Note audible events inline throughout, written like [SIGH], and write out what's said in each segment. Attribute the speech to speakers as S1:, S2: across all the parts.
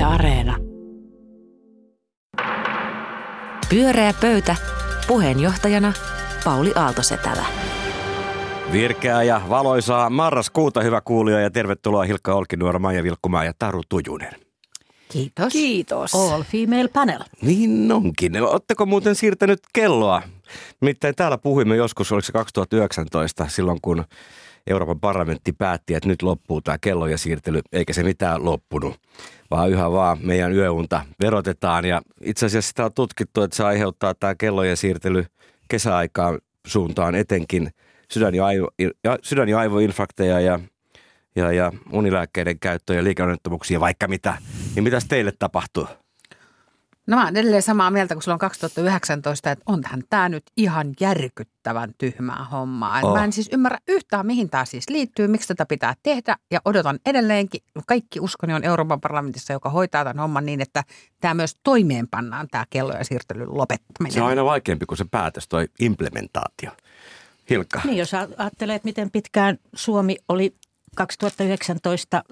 S1: Yle Areena.
S2: Pyöreä pöytä. Puheenjohtajana Pauli Aaltosetälä.
S3: Virkeää ja valoisaa marraskuuta, hyvä kuulija, ja tervetuloa Hilkka Olkinuora, Maija Vilkkumaa ja Taru Tujunen.
S4: Kiitos.
S5: Kiitos.
S4: All female panel.
S3: Niin onkin. Oletteko muuten siirtänyt kelloa? Nimittäin täällä puhuimme joskus, oliko se 2019, silloin kun Euroopan parlamentti päätti, että nyt loppuu tämä kellojen siirtely, eikä se mitään loppunut, vaan yhä vaan meidän yöunta verotetaan. Ja itse asiassa sitä on tutkittu, että se aiheuttaa tämä kellojen siirtely kesäaikaan suuntaan etenkin sydän- ja, aivo, ja, sydän- ja aivoinfarkteja ja, ja, ja unilääkkeiden käyttöä ja liikenneonnettomuuksia, vaikka mitä. Niin mitäs teille tapahtuu?
S5: No mä oon edelleen samaa mieltä kuin silloin 2019, että onhan tämä nyt ihan järkyttävän tyhmää hommaa.
S3: Oh.
S5: Oh. Mä en siis ymmärrä yhtään, mihin tämä siis liittyy, miksi tätä pitää tehdä ja odotan edelleenkin. Kaikki uskoni on Euroopan parlamentissa, joka hoitaa tämän homman niin, että tämä myös toimeenpannaan tämä kellojen siirtelyn lopettaminen.
S3: Se on aina vaikeampi kuin se päätös, toi implementaatio. Hilkka.
S4: Niin, jos ajattelee, että miten pitkään Suomi oli 2019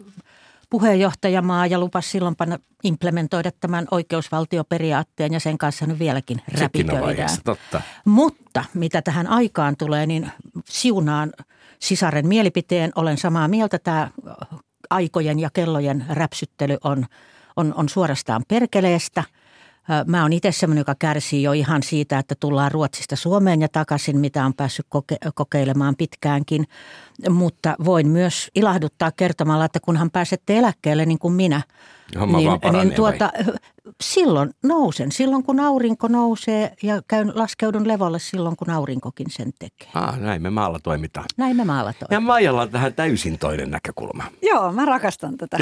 S4: puheenjohtajamaa ja lupasi silloin panna implementoida tämän oikeusvaltioperiaatteen ja sen kanssa nyt vieläkin räpiköidään.
S3: totta.
S4: Mutta mitä tähän aikaan tulee, niin siunaan sisaren mielipiteen. Olen samaa mieltä. Tämä aikojen ja kellojen räpsyttely on, on, on suorastaan perkeleestä. Mä oon itse semmoinen, joka kärsii jo ihan siitä, että tullaan Ruotsista Suomeen ja takaisin, mitä on päässyt koke- kokeilemaan pitkäänkin. Mutta voin myös ilahduttaa kertomalla, että kunhan pääsette eläkkeelle niin kuin minä,
S3: Homma
S4: niin, niin tuota, silloin nousen, silloin kun aurinko nousee ja käyn laskeudun levolle silloin, kun aurinkokin sen tekee.
S3: Ah, näin me maalla toimitaan.
S4: Näin me maalatoimme.
S3: Ja Maijalla on tähän täysin toinen näkökulma.
S1: Joo, mä rakastan tätä.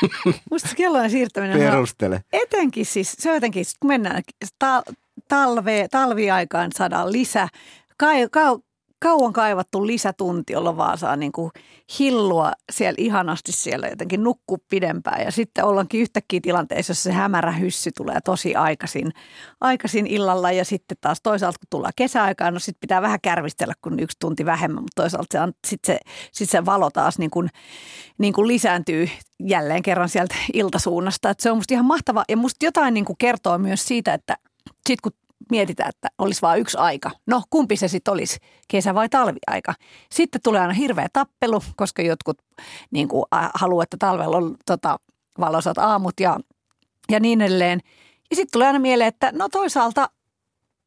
S1: [LAUGHS] Musta kellojen siirtäminen on
S3: Perustele.
S1: etenkin siis, se on jotenkin, kun mennään ta- talve, talviaikaan saadaan lisä, kai, kau, kauan kaivattu lisätunti, jolla vaan saa niin kuin hillua siellä ihanasti siellä jotenkin nukkua pidempään. Ja sitten ollaankin yhtäkkiä tilanteessa, jossa se hämärä hyssy tulee tosi aikaisin, aikaisin illalla. Ja sitten taas toisaalta, kun tullaan kesäaikaan, no sitten pitää vähän kärvistellä, kun yksi tunti vähemmän. Mutta toisaalta se, on- sit se, sit se valo taas niin kuin, niin kuin lisääntyy jälleen kerran sieltä iltasuunnasta. Et se on musta ihan mahtava. Ja musta jotain niin kuin kertoo myös siitä, että sit kun mietitään, että olisi vain yksi aika. No, kumpi se sitten olisi, kesä- vai talviaika? Sitten tulee aina hirveä tappelu, koska jotkut niin kuin, haluaa, että talvella on tota, valoisat aamut ja, ja niin edelleen. Ja sitten tulee aina mieleen, että no toisaalta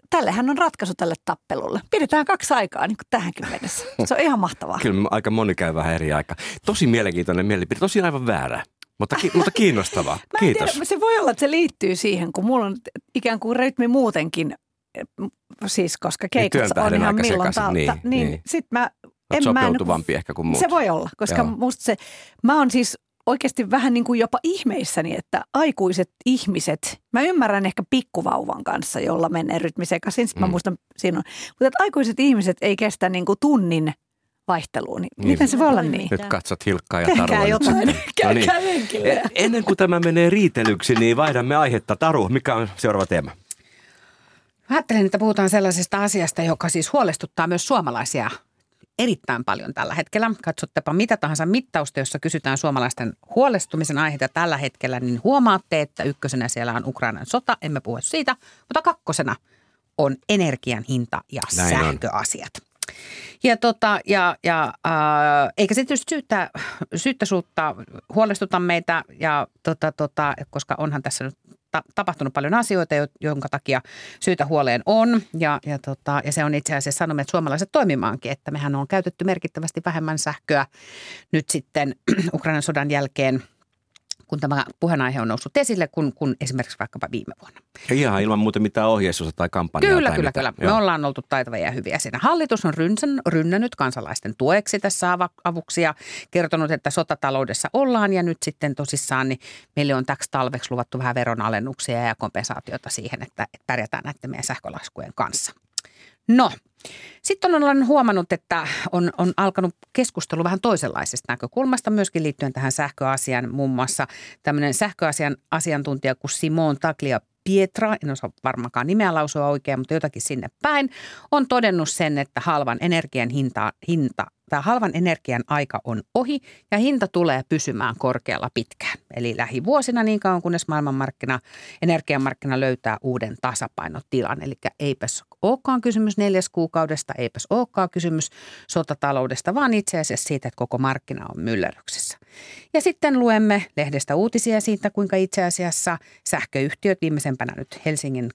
S1: tällehän on ratkaisu tälle tappelulle. Pidetään kaksi aikaa niin kuin tähänkin mennessä. Se on ihan mahtavaa. [LAUGHS]
S3: Kyllä aika moni käy vähän eri aikaa. Tosi mielenkiintoinen mielipide, tosi aivan väärä, mutta, ki- mutta kiinnostavaa.
S1: Mä
S3: Kiitos.
S1: Tiedä, se voi olla, että se liittyy siihen, kun mulla on ikään kuin rytmi muutenkin, eh, siis koska keikat
S3: työn
S1: on ihan milloin
S3: sekaisin, niin,
S1: niin,
S3: niin.
S1: niin. sit mä en mä en,
S3: ehkä kuin muut.
S1: Se voi olla, koska
S3: Joo.
S1: musta se, mä oon siis oikeasti vähän niin kuin jopa ihmeissäni, että aikuiset ihmiset, mä ymmärrän ehkä pikkuvauvan kanssa, jolla menee rytmi sekaisin, sit mä
S3: Mm.
S1: muistan siinä on, mutta että aikuiset ihmiset ei kestä niin kuin tunnin vaihteluun, niin,
S3: Niin.
S1: miten se voi olla niin?
S3: Nyt katsot Hilkkaa ja Tarua.
S1: jotain.
S3: No niin.
S1: käykää lenkille.
S3: E- Ennen kuin tämä menee riitelyksi, niin vaihdamme aihetta. Taru, mikä on seuraava teema?
S5: Mä ajattelin, että puhutaan sellaisesta asiasta, joka siis huolestuttaa myös suomalaisia erittäin paljon tällä hetkellä. Katsottepa mitä tahansa mittausta, jossa kysytään suomalaisten huolestumisen aiheita tällä hetkellä, niin huomaatte, että ykkösenä siellä on Ukrainan sota, emme puhu siitä, mutta kakkosena on energian hinta ja
S3: Näin on.
S5: Ja, tota, ja, ja äh, eikä se tietysti syyttä, syyttä suutta huolestuta meitä, ja, tota, tota, koska onhan tässä nyt ta- tapahtunut paljon asioita, jo- jonka takia syytä huoleen on. Ja, ja, tota, ja se on itse asiassa sanomme, että suomalaiset toimimaankin, että mehän on käytetty merkittävästi vähemmän sähköä nyt sitten [CLEARS THROAT] Ukrainan sodan jälkeen – kun tämä puheenaihe on noussut esille, kun, kun esimerkiksi vaikkapa viime vuonna.
S3: Ja ihan ilman muuten mitään ohjeistusta tai kampanjaa.
S5: Kyllä,
S3: tai
S5: kyllä,
S3: mitään.
S5: kyllä. Me
S3: Joo.
S5: ollaan oltu taitavia ja hyviä siinä. Hallitus on rynsän, rynnännyt kansalaisten tueksi tässä avuksi ja kertonut, että sotataloudessa ollaan ja nyt sitten tosissaan niin meille on täksi talveksi luvattu vähän veronalennuksia ja kompensaatiota siihen, että, että pärjätään näiden meidän sähkölaskujen kanssa. No, sitten olen huomannut, että on, on alkanut keskustelu vähän toisenlaisesta näkökulmasta myöskin liittyen tähän sähköasiaan. Muun muassa tämmöinen sähköasian asiantuntija kuin Simon Taglia Pietra, en osaa varmaankaan nimeä lausua oikein, mutta jotakin sinne päin, on todennut sen, että halvan energian hinta, hinta tämä halvan energian aika on ohi ja hinta tulee pysymään korkealla pitkään. Eli lähivuosina niin kauan kunnes maailmanmarkkina, energiamarkkina löytää uuden tasapainotilan. Eli eipäs olekaan kysymys neljäs kuukaudesta, eipäs olekaan kysymys sotataloudesta, vaan itse asiassa siitä, että koko markkina on myllerryksessä. Ja sitten luemme lehdestä uutisia siitä, kuinka itse asiassa sähköyhtiöt viimeisempänä nyt Helsingin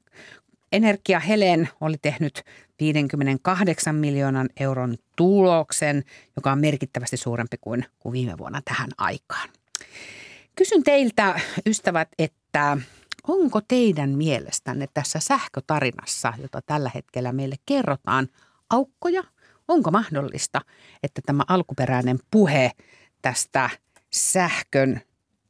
S5: Energia Helen oli tehnyt 58 miljoonan euron tuloksen, joka on merkittävästi suurempi kuin, kuin viime vuonna tähän aikaan. Kysyn teiltä, ystävät, että onko teidän mielestänne tässä sähkötarinassa, jota tällä hetkellä meille kerrotaan, aukkoja? Onko mahdollista, että tämä alkuperäinen puhe tästä sähkön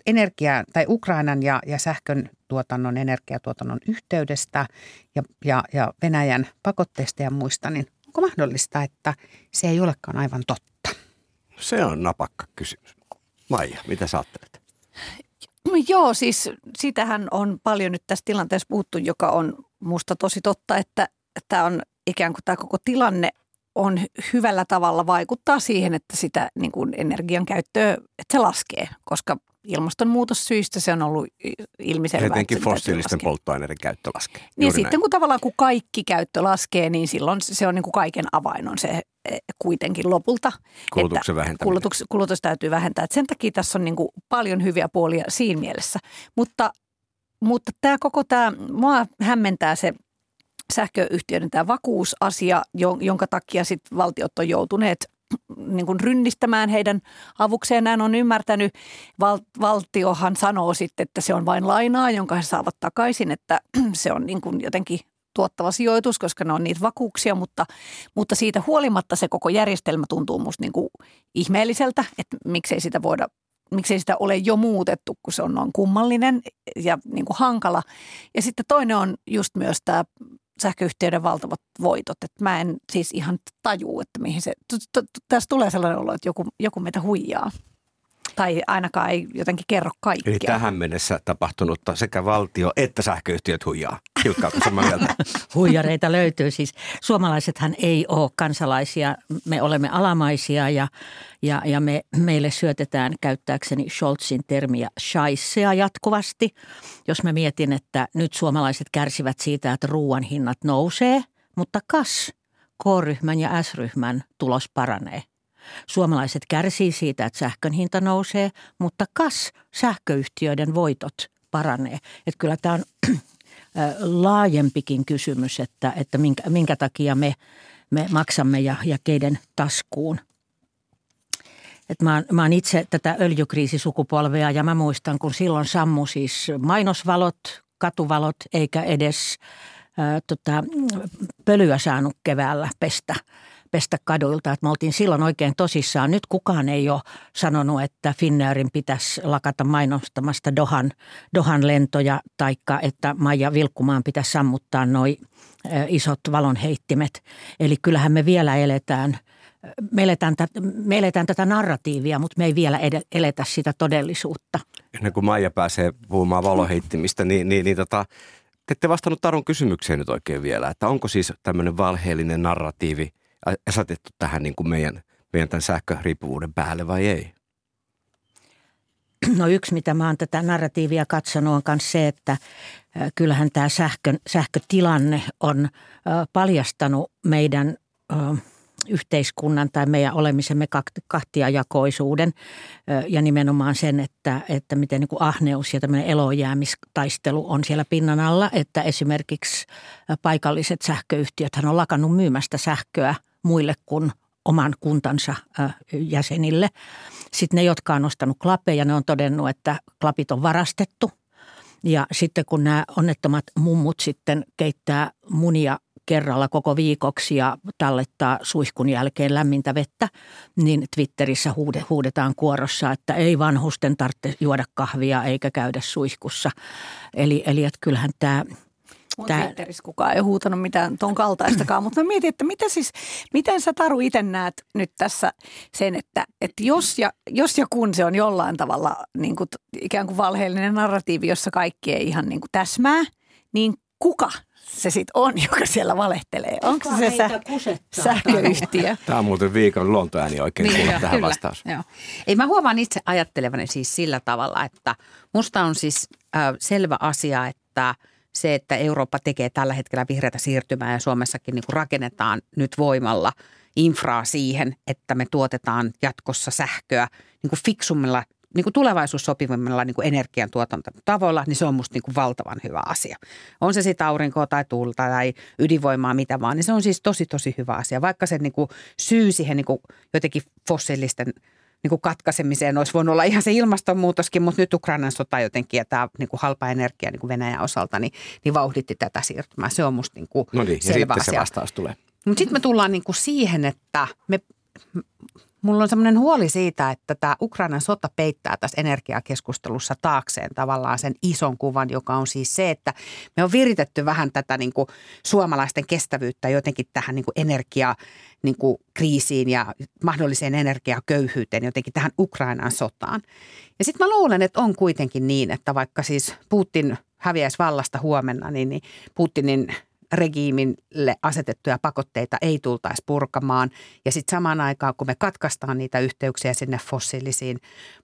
S5: energia tai Ukrainan ja, ja sähkön tuotannon, energiatuotannon yhteydestä ja, ja, ja Venäjän pakotteista ja muista, niin onko mahdollista, että se ei olekaan aivan totta?
S3: Se on napakka kysymys. Maija, mitä sä ajattelet?
S1: No joo, siis sitähän on paljon nyt tässä tilanteessa puhuttu, joka on musta tosi totta, että tämä on ikään kuin tämä koko tilanne on hyvällä tavalla vaikuttaa siihen, että sitä niin kuin energian käyttöä, että se laskee, koska ilmastonmuutossyistä se on ollut ilmiselvää.
S3: Etenkin fossiilisten polttoaineiden käyttö laskee.
S1: Niin ja sitten kun tavallaan kun kaikki käyttö laskee, niin silloin se on niin kuin kaiken avain on se e, kuitenkin lopulta.
S3: Kulutuksen vähentäminen.
S1: Kulutus, kulutus täytyy vähentää. Et sen takia tässä on niin kuin paljon hyviä puolia siinä mielessä. Mutta, mutta tämä koko tämä, mua hämmentää se sähköyhtiöiden tämä vakuusasia, jonka takia sitten valtiot on joutuneet niin kuin rynnistämään heidän avukseen. Näin on ymmärtänyt. Val, valtiohan sanoo sitten, että se on vain lainaa, jonka he saavat takaisin, että [CLEARS THROAT] se on niin kuin jotenkin tuottava sijoitus, koska ne on niitä vakuuksia, mutta, mutta siitä huolimatta se koko järjestelmä tuntuu musta niin kuin ihmeelliseltä, että miksei sitä voida miksei sitä ole jo muutettu, kun se on noin kummallinen ja niin kuin hankala. Ja sitten toinen on just myös tämä sähköyhtiöiden valtavat voitot. Että mä en siis ihan tajuu, että mihin se, tässä tulee sellainen olo, että joku, joku meitä huijaa. Tai ainakaan ei jotenkin kerro kaikkea.
S3: Eli tähän mennessä tapahtunutta sekä valtio että sähköyhtiöt huijaa. Hilkka, samaa mieltä? [LAUGHS]
S4: Huijareita löytyy siis. Suomalaisethan ei ole kansalaisia. Me olemme alamaisia ja, ja, ja me, meille syötetään käyttääkseni Scholzin termiä shaissea jatkuvasti. Jos mä mietin, että nyt suomalaiset kärsivät siitä, että ruoan hinnat nousee, mutta kas K-ryhmän ja S-ryhmän tulos paranee. Suomalaiset kärsii siitä, että sähkön hinta nousee, mutta kas sähköyhtiöiden voitot paranee. Että kyllä tämä on [CLEARS THROAT] laajempikin kysymys, että, että minkä, minkä takia me, me maksamme ja, ja keiden taskuun. Et mä, oon, mä oon itse tätä öljykriisisukupolvea ja mä muistan, kun silloin sammu siis mainosvalot, katuvalot eikä edes ää, tota, pölyä saanut keväällä pestä – pestä kaduilta. Että me oltiin silloin oikein tosissaan. Nyt kukaan ei ole sanonut, että Finnairin pitäisi lakata mainostamasta Dohan, Dohan lentoja, taikka että Maija Vilkkumaan pitäisi sammuttaa noin isot valonheittimet. Eli kyllähän me vielä eletään – me eletään, tätä, me eletään tätä narratiivia, mutta me ei vielä eletä sitä todellisuutta.
S3: Ennen kuin Maija pääsee puhumaan valoheittimistä, niin, niin, niin tota, te ette vastannut Tarun kysymykseen nyt oikein vielä, että onko siis tämmöinen valheellinen narratiivi asetettu tähän niin kuin meidän, meidän tämän sähköriippuvuuden päälle vai ei?
S4: No yksi, mitä mä oon tätä narratiivia katsonut, on myös se, että kyllähän tämä sähkön, sähkötilanne on paljastanut meidän yhteiskunnan tai meidän olemisemme kahtiajakoisuuden ja nimenomaan sen, että, että miten niin kuin ahneus ja tämmöinen elojäämistaistelu on siellä pinnan alla, että esimerkiksi paikalliset sähköyhtiöt on lakannut myymästä sähköä – muille kuin oman kuntansa jäsenille. Sitten ne, jotka on nostanut klapeja, ne on todennut, että klapit on varastettu. Ja sitten kun nämä onnettomat mummut sitten keittää munia kerralla koko viikoksi ja tallettaa suihkun jälkeen lämmintä vettä, niin Twitterissä huudetaan kuorossa, että ei vanhusten tarvitse juoda kahvia eikä käydä suihkussa. Eli, eli että kyllähän tämä –
S1: Mun Tää... Twitterissä kukaan ei huutanut mitään ton kaltaistakaan, [CLEARS THROAT] mutta mä mietin, että miten, siis, miten sä Taru itse näet nyt tässä sen, että, että jos, ja, jos ja kun se on jollain tavalla niin kuin, ikään kuin valheellinen narratiivi, jossa kaikki ei ihan niin kuin täsmää, niin kuka se sitten on, [LAUGHS] joka siellä valehtelee? Onko se sä, sähköyhtiö?
S3: Tämä on muuten viikon luontoääni oikein niin, kuulla tähän
S5: kyllä,
S3: vastaus.
S5: Joo. Ei mä huomaan itse ajattelevani siis sillä tavalla, että musta on siis äh, selvä asia, että se, että Eurooppa tekee tällä hetkellä vihreätä siirtymää ja Suomessakin niin kuin rakennetaan nyt voimalla infraa siihen, että me tuotetaan jatkossa sähköä niin kuin fiksummilla niin kuin tulevaisuussopivimmilla niin energiantuotantotavoilla, niin se on musta niin kuin valtavan hyvä asia. On se sitten aurinkoa tai tuulta tai ydinvoimaa, mitä vaan, niin se on siis tosi tosi hyvä asia. Vaikka se niin kuin syy siihen niin kuin jotenkin fossiilisten niin kuin katkaisemiseen olisi voinut olla ihan se ilmastonmuutoskin, mutta nyt Ukrainan sota jotenkin ja tämä niin kuin halpa energia niin kuin Venäjän osalta, niin, niin vauhditti tätä siirtymää. Se on musta niin kuin
S3: No niin, ja
S5: selvä
S3: sitten se
S5: asia.
S3: vastaus tulee.
S5: Mutta sitten me tullaan niinku siihen, että me, mulla on semmoinen huoli siitä, että tämä Ukrainan sota peittää tässä energiakeskustelussa taakseen tavallaan sen ison kuvan, joka on siis se, että me on viritetty vähän tätä niinku suomalaisten kestävyyttä jotenkin tähän niinku energia niin kuin kriisiin ja mahdolliseen energiaköyhyyteen, jotenkin tähän Ukrainan sotaan. Ja sitten mä luulen, että on kuitenkin niin, että vaikka siis Putin häviäisi vallasta huomenna, niin, niin Putinin regiimille asetettuja pakotteita ei tultaisi purkamaan. Ja sitten samaan aikaan, kun me katkaistaan niitä yhteyksiä sinne fossiilisiin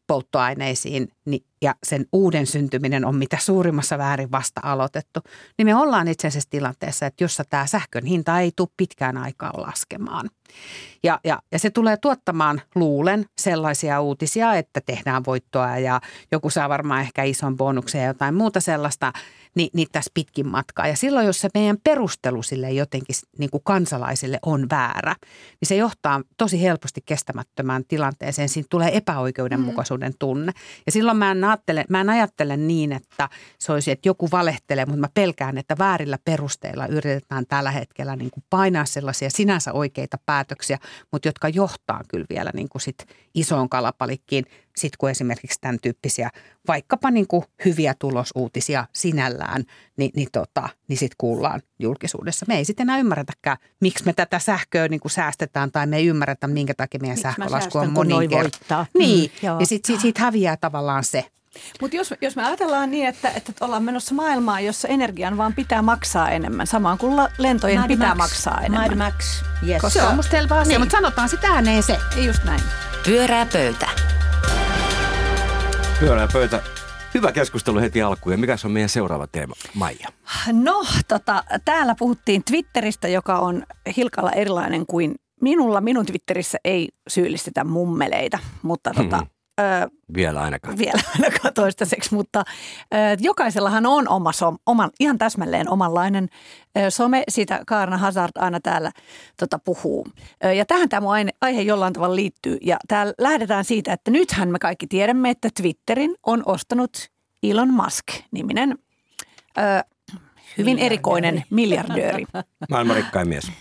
S5: polttoaineisiin niin, ja sen uuden syntyminen on mitä suurimmassa väärin vasta aloitettu, niin me ollaan itse asiassa tilanteessa, että jossa tämä sähkön hinta ei tule pitkään aikaa laskemaan. Ja, ja, ja se tulee tuottamaan, luulen, sellaisia uutisia, että tehdään voittoa ja joku saa varmaan ehkä ison bonuksen ja jotain muuta sellaista, niin, niin tässä pitkin matkaa. Ja silloin, jos se meidän perustelu sille jotenkin niin kuin kansalaisille on väärä, niin se johtaa tosi helposti kestämättömään tilanteeseen. Siinä tulee epäoikeudenmukaisuuden tunne. Ja silloin mä en, ajattele, mä en ajattele niin, että se olisi, että joku valehtelee, mutta mä pelkään, että väärillä perusteilla yritetään tällä hetkellä niin kuin painaa sellaisia sinänsä oikeita päätöksiä, mutta jotka johtaa kyllä vielä niin kuin sit isoon kalapalikkiin, sit kun esimerkiksi tämän tyyppisiä vaikkapa niin kuin hyviä tulosuutisia sinällään, niin, niin, tota, niin sitten kuullaan julkisuudessa. Me ei sitten enää ymmärretäkään, miksi me tätä sähköä niin kuin säästetään tai me ei ymmärretä, minkä takia meidän
S4: Miksi
S5: sähkölasku on moninkertainen.
S4: voittaa?
S5: Niin,
S4: Mm, joo.
S5: ja sitten sit, siitä häviää tavallaan se.
S1: Mutta jos, jos me ajatellaan niin, että, että ollaan menossa maailmaan, jossa energian vaan pitää maksaa enemmän, samaan kuin lentojen
S4: Mad
S1: pitää
S4: Max,
S1: maksaa enemmän.
S4: Mad Max, yes.
S5: Se on musta selvä asia,
S1: Niin.
S5: mutta sanotaan sitä ääneen se.
S1: Ei just näin.
S2: Pyörää pöytä.
S3: Pyörää pöytä. Hyvä keskustelu heti alkuun. Ja mikä on meidän seuraava teema, Maija?
S1: No, tota, täällä puhuttiin Twitteristä, joka on Hilkalla erilainen kuin minulla. Minun Twitterissä ei syyllistetä mummeleita, mutta tota,
S3: Mhm.
S1: Ö,
S3: Vielä ainakaan.
S1: vielä [LAUGHS] ainakaan toistaiseksi, mutta ö, jokaisellahan on oma, som, oman, ihan täsmälleen omanlainen ö, some. Siitä Kaarna Hazard aina täällä tota, puhuu. Ö, ja tähän tämä mun aine- aihe jollain tavalla liittyy. Ja täällä lähdetään siitä, että nythän me kaikki tiedämme, että Twitterin on ostanut Elon Musk-niminen ö, hyvin erikoinen miljardööri.
S3: Maailman rikkain mies. [LAUGHS]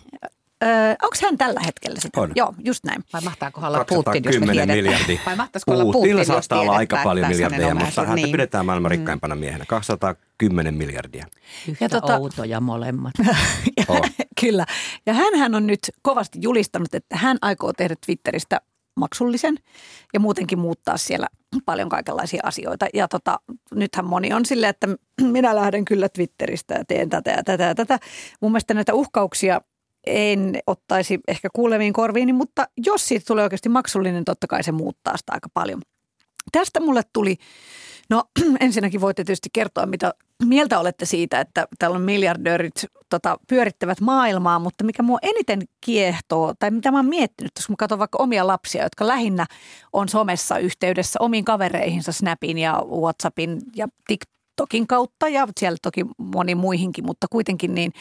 S1: Onko hän tällä hetkellä sitä?
S3: On.
S1: Joo, just näin.
S5: Vai mahtaako olla Putin, jos me
S3: 210
S5: tiedetään?
S3: miljardia.
S5: Vai mahtaisiko olla Putin, jos
S3: saattaa olla aika paljon miljardeja, mutta häntä
S5: niin.
S3: pidetään maailman rikkaimpana miehenä. 210 miljardia.
S4: Yhtä
S1: Ja tota-
S4: outoja molemmat. [LAUGHS]
S1: Ja,
S3: Oh.
S1: Kyllä. Ja hän on nyt kovasti julistanut, että hän aikoo tehdä Twitteristä maksullisen ja muutenkin muuttaa siellä paljon kaikenlaisia asioita. Ja tota, nythän moni on silleen, että [CLEARS THROAT] minä lähden kyllä Twitteristä ja teen tätä ja tätä ja tätä. Mun mielestä näitä uhkauksia en ottaisi ehkä kuuleviin korviini, mutta jos siitä tulee oikeasti maksullinen, niin totta kai se muuttaa sitä aika paljon. Tästä mulle tuli, no [CLEARS THROAT] ensinnäkin voitte tietysti kertoa, mitä mieltä olette siitä, että täällä on miljardöörit tota, pyörittävät maailmaa, mutta mikä mua eniten kiehtoo, tai mitä mä oon miettinyt, jos mä katson vaikka omia lapsia, jotka lähinnä on somessa yhteydessä omiin kavereihinsa Snapin ja Whatsappin ja TikTokin kautta ja siellä toki moni muihinkin, mutta kuitenkin niin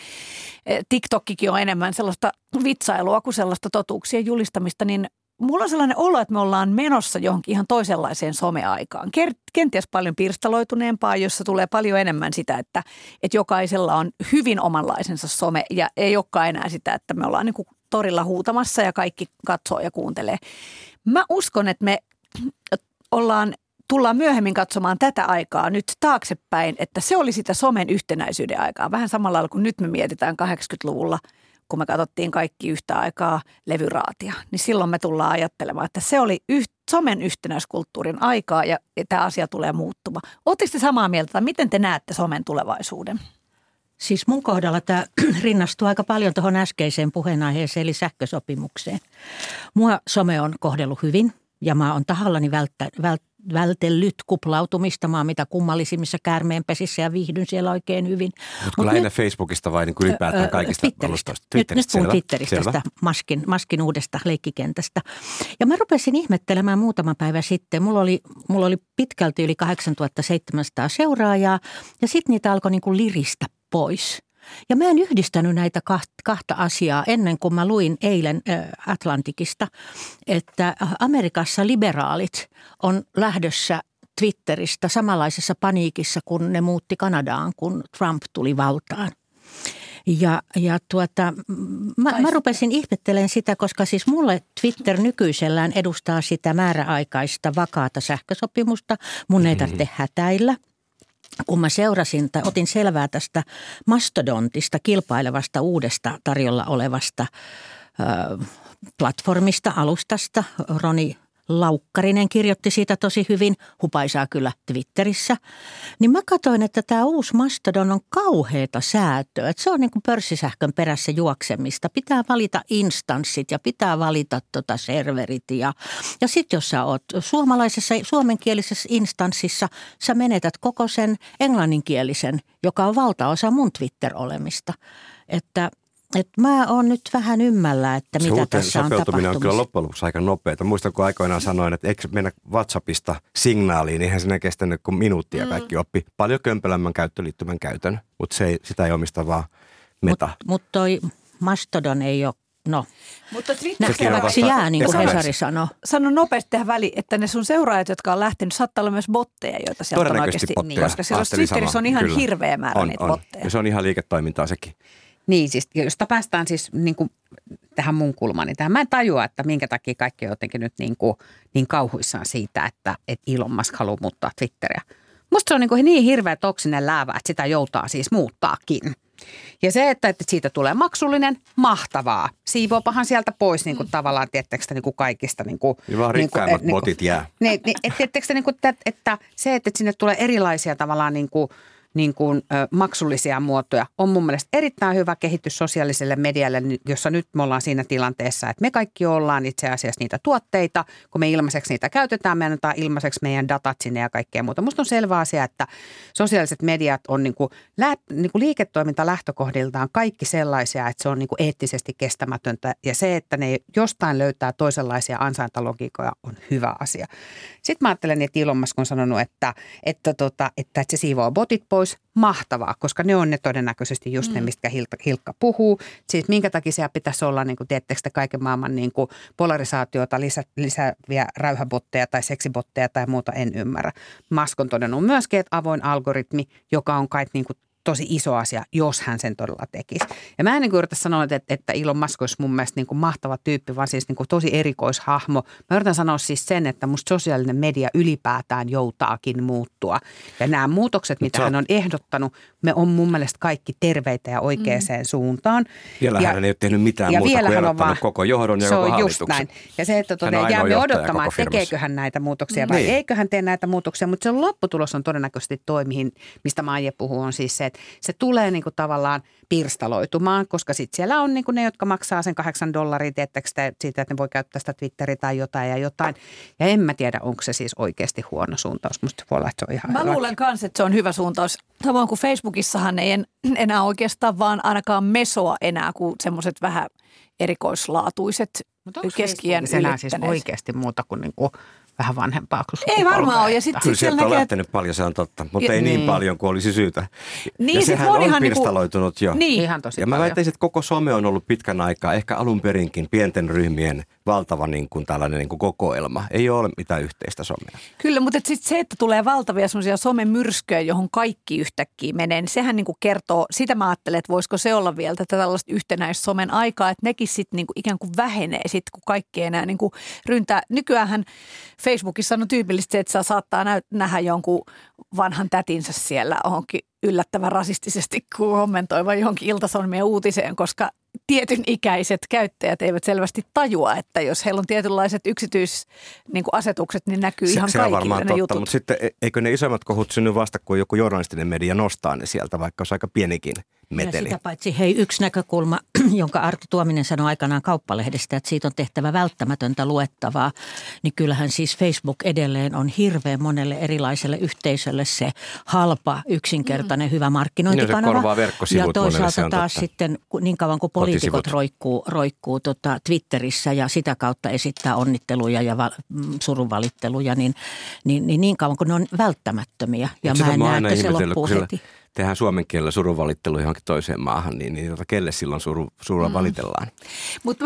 S1: eh, TikTokkikin on enemmän sellaista vitsailua kuin sellaista totuuksien julistamista, niin mulla on sellainen olo, että me ollaan menossa johonkin ihan toisenlaiseen someaikaan. Kenties paljon pirstaloituneempaa, jossa tulee paljon enemmän sitä, että, että jokaisella on hyvin omanlaisensa some ja ei olekaan enää sitä, että me ollaan niin torilla huutamassa ja kaikki katsoo ja kuuntelee. Mä uskon, että me ollaan tullaan myöhemmin katsomaan tätä aikaa nyt taaksepäin, että se oli sitä somen yhtenäisyyden aikaa. Vähän samalla lailla kuin nyt me mietitään 80-luvulla, kun me katsottiin kaikki yhtä aikaa levyraatia. Niin silloin me tullaan ajattelemaan, että se oli yht, somen yhtenäiskulttuurin aikaa ja, ja tämä asia tulee muuttumaan. Oletteko te samaa mieltä tai miten te näette somen tulevaisuuden?
S4: Siis mun kohdalla tämä [CLEARS THROAT] rinnastuu aika paljon tuohon äskeiseen puheenaiheeseen eli sähkösopimukseen. Mua some on kohdellut hyvin ja mä oon tahallani välttä, vält, vältellyt kuplautumista. Mä oon mitä kummallisimmissa käärmeenpesissä ja viihdyn siellä oikein hyvin.
S3: Mutta Mut lähinnä nyt, Facebookista vai niin ylipäätään kaikista
S4: Twitteristä. Twitteristä. Nyt, nyt puhun Twitteristä, tästä maskin, maskin uudesta leikkikentästä. Ja mä rupesin ihmettelemään muutama päivä sitten. Mulla oli, mulla oli pitkälti yli 8700 seuraajaa ja sitten niitä alkoi niin kuin liristä pois. Ja mä en yhdistänyt näitä kahta asiaa ennen kuin mä luin eilen Atlantikista, että Amerikassa liberaalit on lähdössä Twitteristä samanlaisessa paniikissa, kun ne muutti Kanadaan, kun Trump tuli valtaan. Ja, ja tuota, mä, mä rupesin ihmettelemään sitä, koska siis mulle Twitter nykyisellään edustaa sitä määräaikaista vakaata sähkösopimusta. Mun ei tarvitse hätäillä – kun mä seurasin tai otin selvää tästä Mastodontista kilpailevasta uudesta tarjolla olevasta platformista, alustasta, Roni Laukkarinen kirjoitti siitä tosi hyvin, hupaisaa kyllä Twitterissä. Niin mä katsoin, että tämä uusi Mastodon on kauheita säätöä. Se on niin kuin pörssisähkön perässä juoksemista. Pitää valita instanssit ja pitää valita tota serverit. Ja, ja sitten jos sä oot suomalaisessa, suomenkielisessä instanssissa, sä menetät koko sen englanninkielisen, joka on valtaosa mun Twitter-olemista. Että et mä oon nyt vähän ymmällä, että mitä
S3: Se
S4: tässä on
S3: sopeutuminen on kyllä loppujen lopuksi aika nopeaa. Muistan, kun aikoinaan sanoin, että eikö mennä WhatsAppista signaaliin, niin eihän sinne kestänyt kuin minuuttia. Mm. Kaikki oppi paljon kömpelömmän käyttöliittymän käytön, mutta se ei, sitä ei omista vaan meta.
S4: Mutta mut toi Mastodon ei ole No, mutta nähtäväksi jää, niin kuin Hesari sanoi.
S1: Sano nopeasti tähän väliin, että ne sun seuraajat, jotka on lähtenyt, saattaa olla myös botteja, joita sieltä on oikeasti, botteja. koska siellä Twitterissä on ihan Kyllä. hirveä määrä on, niitä
S3: on.
S1: botteja.
S3: Ja se on ihan liiketoimintaa sekin.
S5: Niin, siis josta päästään siis niin kuin tähän mun kulmaan, niin tähän mä en tajua, että minkä takia kaikki on jotenkin nyt niin, kuin, niin kauhuissaan siitä, että, että Elon Musk haluaa muuttaa Twitteriä. Musta se on niin, kuin niin hirveä toksinen läävä, että sitä joutaa siis muuttaakin. Ja se, että, että siitä tulee maksullinen, mahtavaa. Siivoopahan sieltä pois niin kuin, mm. tavallaan, tiettekö niin kuin kaikista. Niin kuin,
S3: niin vaan rikkaimmat niin kuin, botit jää.
S5: Niin, niin, et, niin kuin, että, että se, että sinne tulee erilaisia tavallaan niin kuin – niin kuin, ö, maksullisia muotoja on mun mielestä erittäin hyvä kehitys sosiaaliselle medialle, jossa nyt me ollaan siinä tilanteessa, että me kaikki ollaan itse asiassa niitä tuotteita. Kun me ilmaiseksi niitä käytetään, me annetaan ilmaiseksi meidän datat sinne ja kaikkea muuta. Musta on selvä asia, että sosiaaliset mediat on niin kuin, lä, niin kuin liiketoiminta lähtökohdiltaan kaikki sellaisia, että se on niin kuin eettisesti kestämätöntä. Ja se, että ne jostain löytää toisenlaisia ansaintalogiikoja on hyvä asia. Sitten mä ajattelen, että Elon Musk on sanonut, että, että, tota, että, että se siivoo botit pois olisi mahtavaa, koska ne on ne todennäköisesti just mm. ne, mistä Hilkka puhuu. Siis minkä takia siellä pitäisi olla, niin kuin, tiedättekö kaiken maailman niin kuin polarisaatiota lisä, lisääviä räyhäbotteja tai seksibotteja tai muuta, en ymmärrä. Musk on todennut myöskin, että avoin algoritmi, joka on kai niin kuin tosi iso asia, jos hän sen todella tekisi. Ja mä en niin yritä sanoa, että, että Elon Musk olisi mun mielestä niin kuin mahtava tyyppi, vaan siis niin kuin tosi erikoishahmo. Mä yritän sanoa siis sen, että musta sosiaalinen media ylipäätään joutaakin muuttua. Ja nämä muutokset, mitä hän on ehdottanut, me on mun mielestä kaikki terveitä ja oikeaan mm. suuntaan.
S3: Vielä ja, hän ei ole tehnyt mitään ja muuta kuin erottanut vaan, koko johdon ja
S5: se
S3: koko
S5: on just näin. Ja se, että todella jäämme odottamaan, että tekeekö hän näitä muutoksia vai niin. eikö hän tee näitä muutoksia. Mutta se lopputulos on todennäköisesti toimihin, mistä Maija puhuu, on siis se, että se tulee niin kuin tavallaan pirstaloitumaan, koska sitten siellä on niin kuin ne, jotka maksaa sen kahdeksan dollaria, tiettäkö siitä, että ne voi käyttää sitä Twitteriä tai jotain ja jotain. Ja en mä tiedä, onko se siis oikeasti huono suuntaus. Musta voi olla, että se on ihan
S1: Mä
S5: hyvä.
S1: luulen myös, että se on hyvä suuntaus. Samoin kuin Facebookissahan ei en, [CLEARS THROAT] enää oikeastaan vaan ainakaan mesoa enää kuin semmoiset vähän erikoislaatuiset keskiään
S5: enää siis oikeasti muuta kuin, niin kuin vähän vanhempaa kuin
S1: Ei varmaan ole. Ja sit,
S3: Kyllä sieltä on näkee, lähtenyt paljon, se on totta, mutta ja, ei niin, niin paljon kuin olisi syytä.
S1: Niin,
S3: ja sehän on
S1: ihan
S3: niinku- pirstaloitunut
S1: niinku,
S3: jo.
S1: Niin.
S5: Ihan tosi
S3: ja mä väittäisin, että koko some on ollut pitkän aikaa, ehkä alun perinkin pienten ryhmien valtava niin kuin tällainen niin kuin kokoelma. Ei ole mitään yhteistä somea.
S1: Kyllä, mutta et sit se, että tulee valtavia semmoisia somemyrskyjä, johon kaikki yhtäkkiä menee, niin sehän niin kuin kertoo, sitä mä ajattelen, että voisiko se olla vielä tätä tällaista yhtenäissomen aikaa, että nekin sitten niin kuin ikään kuin vähenee sitten, kun kaikki enää niin kuin ryntää. Nykyäänhän Facebookissa on tyypillistä se, että saa saattaa nähdä jonkun vanhan tätinsä siellä onkin yllättävän rasistisesti kommentoiva johonkin iltasanomien uutiseen, koska tietyn ikäiset käyttäjät eivät selvästi tajua, että jos heillä on tietynlaiset yksityisasetukset, niin, niin näkyy se, ihan se kaikille on varmaan ne totta, jutut.
S3: mutta sitten e- eikö ne isommat kohut synny vasta, kun joku journalistinen media nostaa ne sieltä, vaikka olisi aika pienikin meteli.
S4: Ja sitä paitsi hei yksi näkökulma, [CLEARS THROAT] jonka Arto Tuominen sanoi aikanaan kauppalehdestä, että siitä on tehtävä välttämätöntä luettavaa, niin kyllähän siis Facebook edelleen on hirveän monelle erilaiselle yhteisölle se halpa, yksinkertainen, hyvä markkinointikanava.
S3: Niin, se
S4: ja toisaalta
S3: monelle, se on
S4: taas
S3: totta.
S4: sitten niin kauan kuin poliitikot
S3: Kotisivut.
S4: roikkuu, roikkuu tota Twitterissä ja sitä kautta esittää onnitteluja ja val, mm, surunvalitteluja, niin, niin, niin niin kauan kuin ne on välttämättömiä. Ja
S3: Mut sitä
S4: mä en näe, että se loppuu
S3: kun sillä
S4: heti.
S3: Tehdään suomen kielellä surunvalittelu johonkin toiseen maahan, niin, niin tota, kelle silloin suru, surulla
S4: Mm.
S3: valitellaan?
S1: Mutta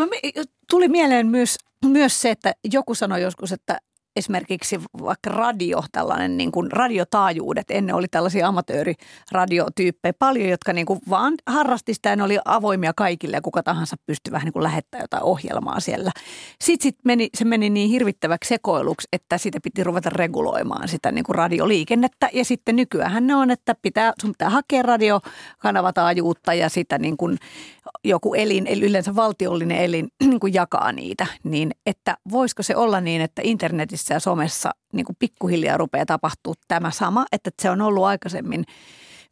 S1: tuli mieleen myös, myös se, että joku sanoi joskus, että esimerkiksi vaikka radio, tällainen niin kuin radiotaajuudet, ennen oli tällaisia amatööriradiotyyppejä paljon, jotka niin kuin vaan harrasti sitä ne oli avoimia kaikille ja kuka tahansa pystyi vähän niin kuin lähettämään jotain ohjelmaa siellä. Sitten sit meni, se meni niin hirvittäväksi sekoiluksi, että sitä piti ruveta reguloimaan sitä niin kuin radioliikennettä ja sitten nykyään ne on, että pitää, sun pitää hakea radiokanavataajuutta ja sitä niin kuin joku elin, eli yleensä valtiollinen elin [CLEARS THROAT] niin kuin jakaa niitä, niin että voisiko se olla niin, että internetissä ja somessa niin kuin pikkuhiljaa rupeaa tapahtuu tämä sama, että se on ollut aikaisemmin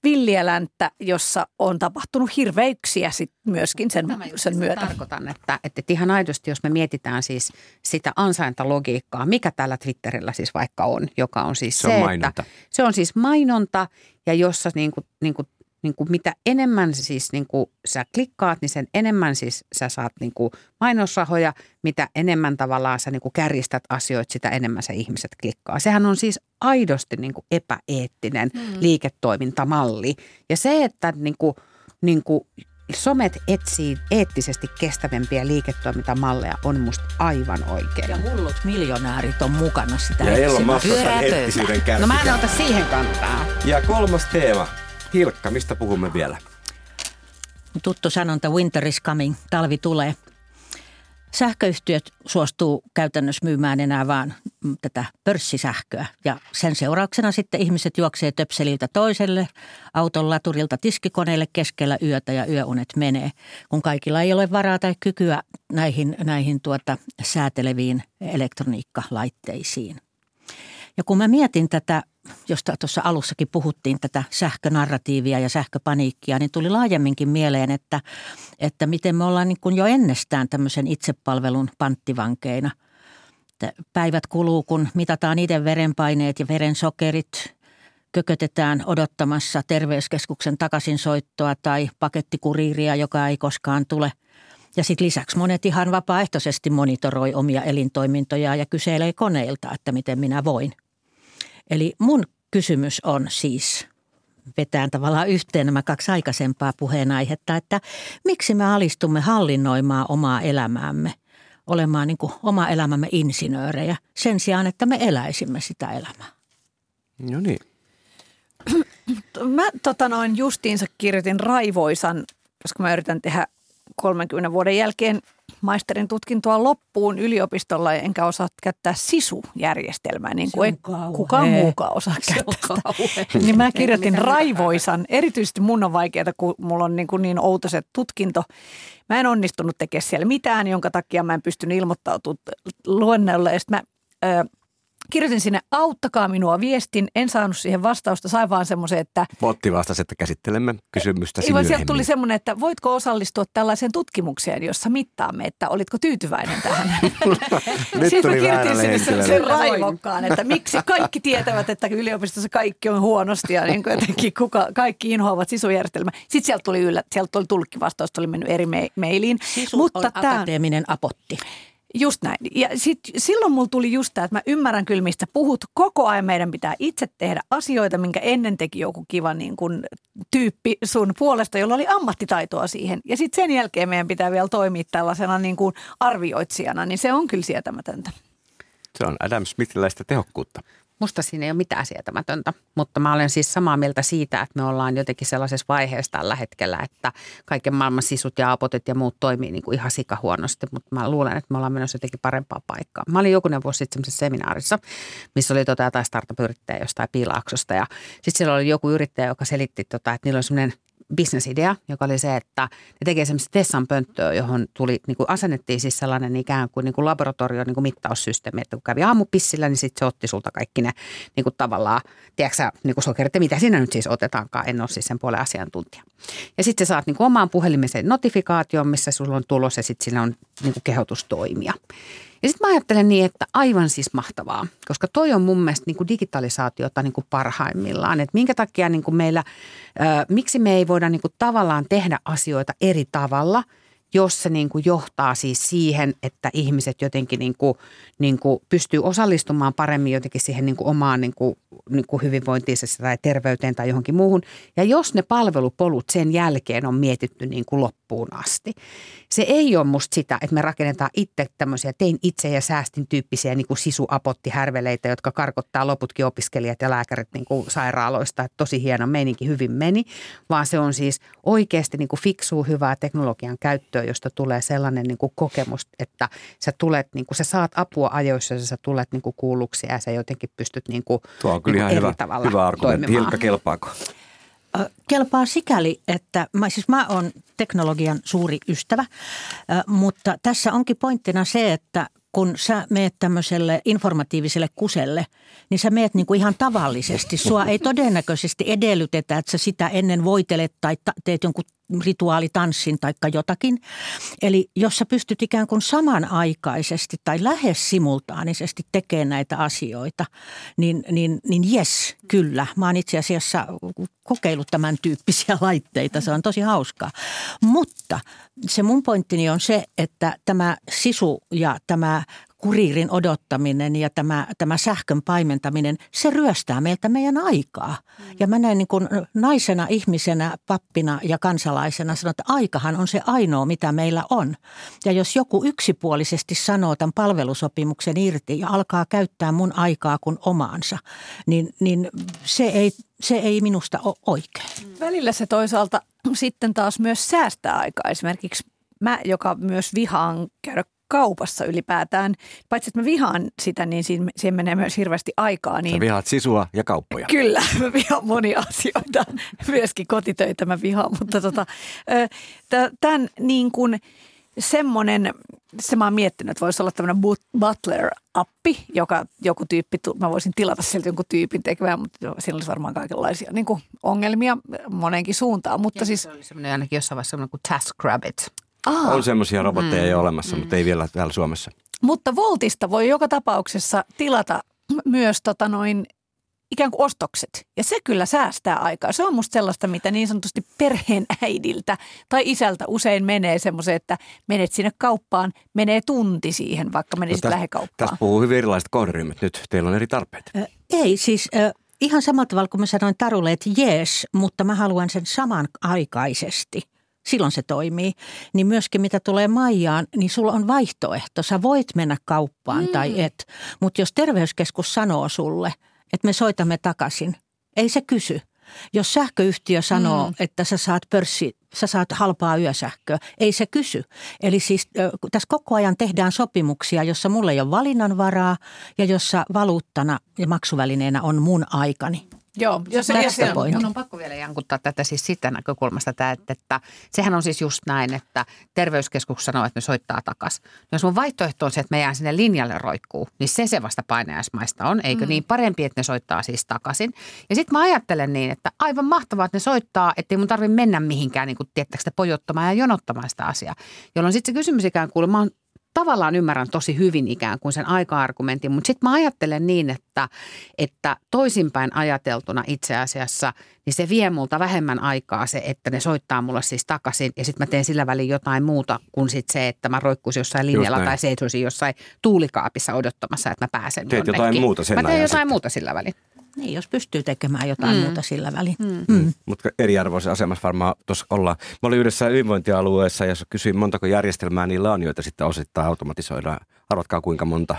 S1: villiä länttä, jossa on tapahtunut hirveyksiä sit myöskin sen,
S5: Tämä
S1: sen myötä.
S5: tarkoitan, että, että ihan aidosti, jos me mietitään siis sitä ansaintalogiikkaa, mikä tällä Twitterillä siis vaikka on, joka on siis
S3: Se
S5: se,
S3: on
S5: että se on siis mainonta ja jossa niin kuin, niin kuin, niin kuin mitä enemmän siis niin kuin sä klikkaat, niin sen enemmän siis sä saat niin kuin mainosrahoja, mitä enemmän tavallaan sä niin kuin kärjistät asioita, sitä enemmän se ihmiset klikkaa. Sehän on siis aidosti niin kuin epäeettinen mm. liiketoimintamalli. Ja se, että niin kuin, niin kuin somet etsii eettisesti kestävämpiä liiketoimintamalleja on musta aivan oikein.
S4: Ja hullut miljonäärit on mukana sitä
S3: Ja Elon. Musk on eettisyyden
S5: No mä en ota siihen kantaa.
S3: Ja kolmas teema. Hilkka, mistä puhumme vielä?
S4: Tuttu sanonta winter is coming, talvi tulee. Sähköyhtiöt suostuu käytännössä myymään enää vaan mm, tätä pörssisähköä ja sen seurauksena sitten ihmiset juoksee töpseliltä toiselle, auton laturilta tiskikoneelle keskellä yötä ja yöunet menee, kun kaikilla ei ole varaa tai kykyä näihin, näihin tuota sääteleviin elektroniikkalaitteisiin. Ja kun mä mietin tätä, josta tuossa alussakin puhuttiin, tätä sähkönarratiivia ja sähköpaniikkia, niin tuli laajemminkin mieleen, että, että miten me ollaan niin kuin jo ennestään tämmöisen itsepalvelun panttivankeina. Että päivät kuluu, kun mitataan itse verenpaineet ja verensokerit, kökötetään odottamassa terveyskeskuksen takaisinsoittoa tai pakettikuriiria, joka ei koskaan tule. Ja sitten lisäksi monet ihan vapaaehtoisesti monitoroi omia elintoimintoja ja kyselee koneilta, että miten minä voin. Eli mun kysymys on siis, vetään tavallaan yhteen nämä kaksi aikaisempaa puheenaihetta, että miksi me alistumme hallinnoimaan omaa elämäämme, olemaan niin kuin oma elämämme insinöörejä sen sijaan, että me eläisimme sitä elämää.
S3: No niin.
S1: Mä tota noin justiinsa kirjoitin raivoisan, koska mä yritän tehdä 30 vuoden jälkeen maisterin tutkintoa loppuun yliopistolla, enkä osaa käyttää SISU-järjestelmää, niin kuin
S4: Se
S1: ei kukaan muukaan osaa käyttää sitä. Niin mä kirjoitin raivoisan. Erityisesti mun on vaikeaa, kun mulla on niin, kuin niin outoiset tutkinto. Mä en onnistunut tekemään siellä mitään, jonka takia mä en pystynyt ilmoittautumaan luennolle. Ja mä ö, kirjoitin sinne, auttakaa minua viestin. En saanut siihen vastausta, sain vaan semmoisen, että
S3: Botti vastasi, että käsittelemme kysymystäsi
S1: ei, vaan sieltä tuli semmoinen, että voitko osallistua tällaiseen tutkimukseen, jossa mittaamme, että olitko tyytyväinen tähän. [LAUGHS]
S3: Nyt
S1: Sitten mä
S3: tuli
S1: kirjoitin sinne sen, raivokkaan, että miksi kaikki tietävät, että yliopistossa kaikki on huonosti ja niin kuin jotenkin kuka, kaikki inhoavat sisujärjestelmää. Sitten sieltä tuli, yllä, sieltä tuli tulkkivastaus, oli mennyt eri me- mailiin.
S4: Sisu
S1: Mutta
S4: on
S1: tämä,
S4: akateeminen apotti.
S1: Just näin. Ja sit, silloin mulla tuli just tämä, että mä ymmärrän kyllä, mistä puhut. Koko ajan meidän pitää itse tehdä asioita, minkä ennen teki joku kiva niin kun, tyyppi sun puolesta, jolla oli ammattitaitoa siihen. Ja sitten sen jälkeen meidän pitää vielä toimia tällaisena niin kuin arvioitsijana, niin se on kyllä sietämätöntä.
S3: Se on Adam Smithiläistä tehokkuutta.
S5: Musta siinä ei ole mitään sietämätöntä, mutta mä olen siis samaa mieltä siitä, että me ollaan jotenkin sellaisessa vaiheessa tällä hetkellä, että kaiken maailman sisut ja apotet ja muut toimii niin kuin ihan sikahuonosti, mutta mä luulen, että me ollaan menossa jotenkin parempaa paikkaa. Mä olin jokunen vuosi sitten semmoisessa seminaarissa, missä oli tota jotain startup-yrittäjä jostain piilaaksosta ja sitten siellä oli joku yrittäjä, joka selitti, tota, että niillä on semmoinen bisnesidea, joka oli se, että ne tekee semmoista vessanpönttöä, johon tuli, niin kuin asennettiin siis sellainen ikään kuin, niin kuin laboratorio niin kuin mittaussysteemi, että kun kävi aamupissillä, niin sitten se otti sulta kaikki ne niin kuin tavallaan, tiedätkö niin kuin sokerit, mitä siinä nyt siis otetaankaan, en ole siis sen puolen asiantuntija. Ja sitten sä saat niin kuin omaan puhelimeseen notifikaation, missä sulla on tulos ja sitten siinä on niin kuin kehotustoimia. Ja sitten mä ajattelen niin, että aivan siis mahtavaa, koska toi on mun mielestä niin kuin digitalisaatiota niin kuin parhaimmillaan. Että minkä takia niin kuin meillä, ö, miksi me ei voida niin kuin tavallaan tehdä asioita eri tavalla – jos se niin kuin johtaa siis siihen, että ihmiset jotenkin niin kuin, niin kuin pystyy osallistumaan paremmin jotenkin siihen niin kuin omaan niin kuin, niin kuin hyvinvointiinsa tai terveyteen tai johonkin muuhun. Ja jos ne palvelupolut sen jälkeen on mietitty niin kuin loppuun asti. Se ei ole musta sitä, että me rakennetaan itse tämmöisiä tein itse ja säästin tyyppisiä niin kuin sisuapottihärveleitä, jotka karkottaa loputkin opiskelijat ja lääkärit niin kuin sairaaloista. Että tosi hieno meininki, hyvin meni. Vaan se on siis oikeasti niin kuin fiksuu hyvää teknologian käyttöä, josta tulee sellainen niin kuin kokemus, että sä tulet, niin kuin, sä saat apua ajoissa ja sä tulet niin kuin kuulluksi ja sä jotenkin pystyt niin kuin,
S3: Tuo on kyllä
S5: niin
S3: ihan
S5: eri
S3: hyvä,
S5: tavalla
S3: hyvä argumentti.
S5: toimimaan.
S3: Hilkka, kelpaako?
S4: Kelpaa sikäli, että mä, siis mä oon teknologian suuri ystävä, mutta tässä onkin pointtina se, että kun sä meet tämmöiselle informatiiviselle kuselle, niin sä meet niinku ihan tavallisesti. Sua ei todennäköisesti edellytetä, että sä sitä ennen voitelet tai ta- teet jonkun rituaalitanssin tai jotakin. Eli jos sä pystyt ikään kuin samanaikaisesti tai lähes simultaanisesti tekemään näitä asioita, niin, niin, niin jes, kyllä. Mä oon itse asiassa kokeillut tämän tyyppisiä [LAUGHS] laitteita. Se on tosi hauskaa. Mutta se mun pointtini on se, että tämä sisu ja tämä kuriirin odottaminen ja tämä, tämä sähkön paimentaminen, se ryöstää meiltä meidän aikaa. Ja mä näen niin kuin naisena, ihmisenä, pappina ja kansalaisena sanon, että aikahan on se ainoa, mitä meillä on. Ja jos joku yksipuolisesti sanoo tämän palvelusopimuksen irti ja alkaa käyttää mun aikaa kuin omaansa, niin, niin se, ei, se ei minusta ole oikein.
S1: Välillä se toisaalta sitten taas myös säästää aikaa. Esimerkiksi mä, joka myös vihaan käydä kaupassa ylipäätään, paitsi että mä vihaan sitä, niin siinä, siihen menee myös hirveästi aikaa.
S3: Sä
S1: Niin
S3: vihaat sisua ja kauppoja.
S1: Kyllä, [LAUGHS] mä vihaan monia asioita, myöskin kotitöitä mä vihaan, mutta tota, tämän niin kuin semmoinen, se mä oon miettinyt, että voisi olla tämmöinen but- Butler-appi, joka joku tyyppi, mä voisin tilata sieltä jonkun tyypin tekemään, mutta siinä olisi varmaan kaikenlaisia niin kuin ongelmia moneenkin suuntaan, mutta siis...
S5: Se oli semmoinen ainakin jossain vaiheessa semmoinen kuin TaskRabbit.
S1: Aa,
S3: On semmoisia robotteja jo olemassa, mutta ei vielä täällä Suomessa.
S1: Mutta Voltista voi joka tapauksessa tilata myös tota noin ikään kuin ostokset. Ja se kyllä säästää aikaa. Se on musta sellaista, mitä niin sanotusti perheen äidiltä tai isältä usein menee semmoiseen, että menet sinne kauppaan, menee tunti siihen, vaikka menisit
S3: No täs-
S1: lähikauppaan.
S3: Tästä puhuu hyvin erilaiset kohderyhmät nyt. Teillä on eri tarpeet.
S4: Ö, Ei, siis ö, ihan samalla tavalla kuin mä sanoin Tarulle, että jees, mutta mä haluan sen samanaikaisesti. Silloin se toimii. Niin myöskin mitä tulee Maijaan, niin sulla on vaihtoehto. Sä voit mennä kauppaan mm. tai et. Mutta jos terveyskeskus sanoo sulle, että me soitamme takaisin, ei se kysy. Jos sähköyhtiö sanoo, mm. että sä saat pörssi, sä saat halpaa yösähköä, ei se kysy. Eli siis tässä koko ajan tehdään sopimuksia, jossa mulla ei ole valinnanvaraa ja jossa valuuttana ja maksuvälineenä on mun aikani.
S1: Joo, jos,
S4: the
S1: jos,
S4: point.
S5: Mun on pakko vielä jankuttaa tätä siis sitä näkökulmasta, että, että, että sehän on siis just näin, että terveyskeskus sanoo, että ne soittaa takaisin. Jos mun vaihtoehto on se, että me jään sinne linjalle roikkuu, niin se se vasta painajaismaista on. Eikö mm. niin parempi, että ne soittaa siis takaisin. Ja sitten mä ajattelen niin, että aivan mahtavaa, että ne soittaa, ettei mun tarvitse mennä mihinkään, niin kuin tiettäkö sitä pojottamaan ja jonottamaan sitä asiaa. Jolloin sitten se kysymys ikään kuin, mä oon tavallaan ymmärrän tosi hyvin ikään kuin sen aika-argumentin, mutta sitten mä ajattelen niin, että, että toisinpäin ajateltuna itse asiassa, niin se vie multa vähemmän aikaa se, että ne soittaa mulle siis takaisin ja sitten mä teen sillä välin jotain muuta kuin sit se, että mä roikkuisin jossain linjalla tai seisoisin jossain tuulikaapissa odottamassa, että mä pääsen
S3: Teet
S5: jonnekin.
S3: jotain muuta sen
S5: Mä teen jotain
S3: sitten.
S5: muuta sillä välin.
S4: Niin, jos pystyy tekemään jotain mm. muuta sillä välin. Mm.
S3: Mm. Mutta eriarvoisessa asemassa varmaan tuossa ollaan. Mä olin yhdessä hyvinvointialueessa ja kysyin montako järjestelmää niillä on, joita sitten osittain automatisoidaan. Arvatkaa kuinka monta.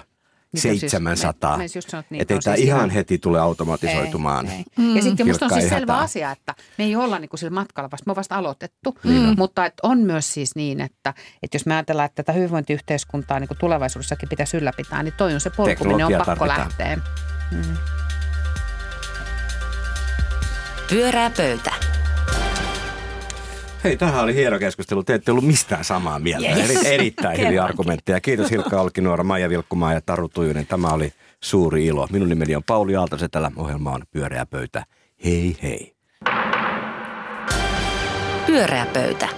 S5: Niitä on siis-
S3: 700.
S5: me- me niitä
S3: Että ei tämä
S5: siis
S3: ihan
S5: ihan-
S3: heti tule automatisoitumaan.
S5: Ei, ei. Ja sitten musta on siis selvä
S3: hätää.
S5: asia, että me ei olla niin kuin sillä matkalla, vasta me on vasta aloitettu. Mm. Mutta et on myös siis niin, että, että jos me ajatellaan, että tätä hyvinvointiyhteiskuntaa niin kuin tulevaisuudessakin pitäisi ylläpitää, niin toi on se polku, minne on pakko
S3: tarvitaan.
S5: lähteä.
S2: Pyörää pöytä.
S3: Hei, tähän oli hieno keskustelu. Te ette ollut mistään samaa mieltä.
S1: Yes.
S3: Eri, erittäin hyviä argumentteja. Kiitos Hilkka Olkinuora, Maija Vilkkumaa ja Taru Tujunen. Tämä oli suuri ilo. Minun nimeni on Pauli Aaltosetälä. Ohjelma on Pyöreä pöytä. Hei hei.
S2: Pyöreä pöytä.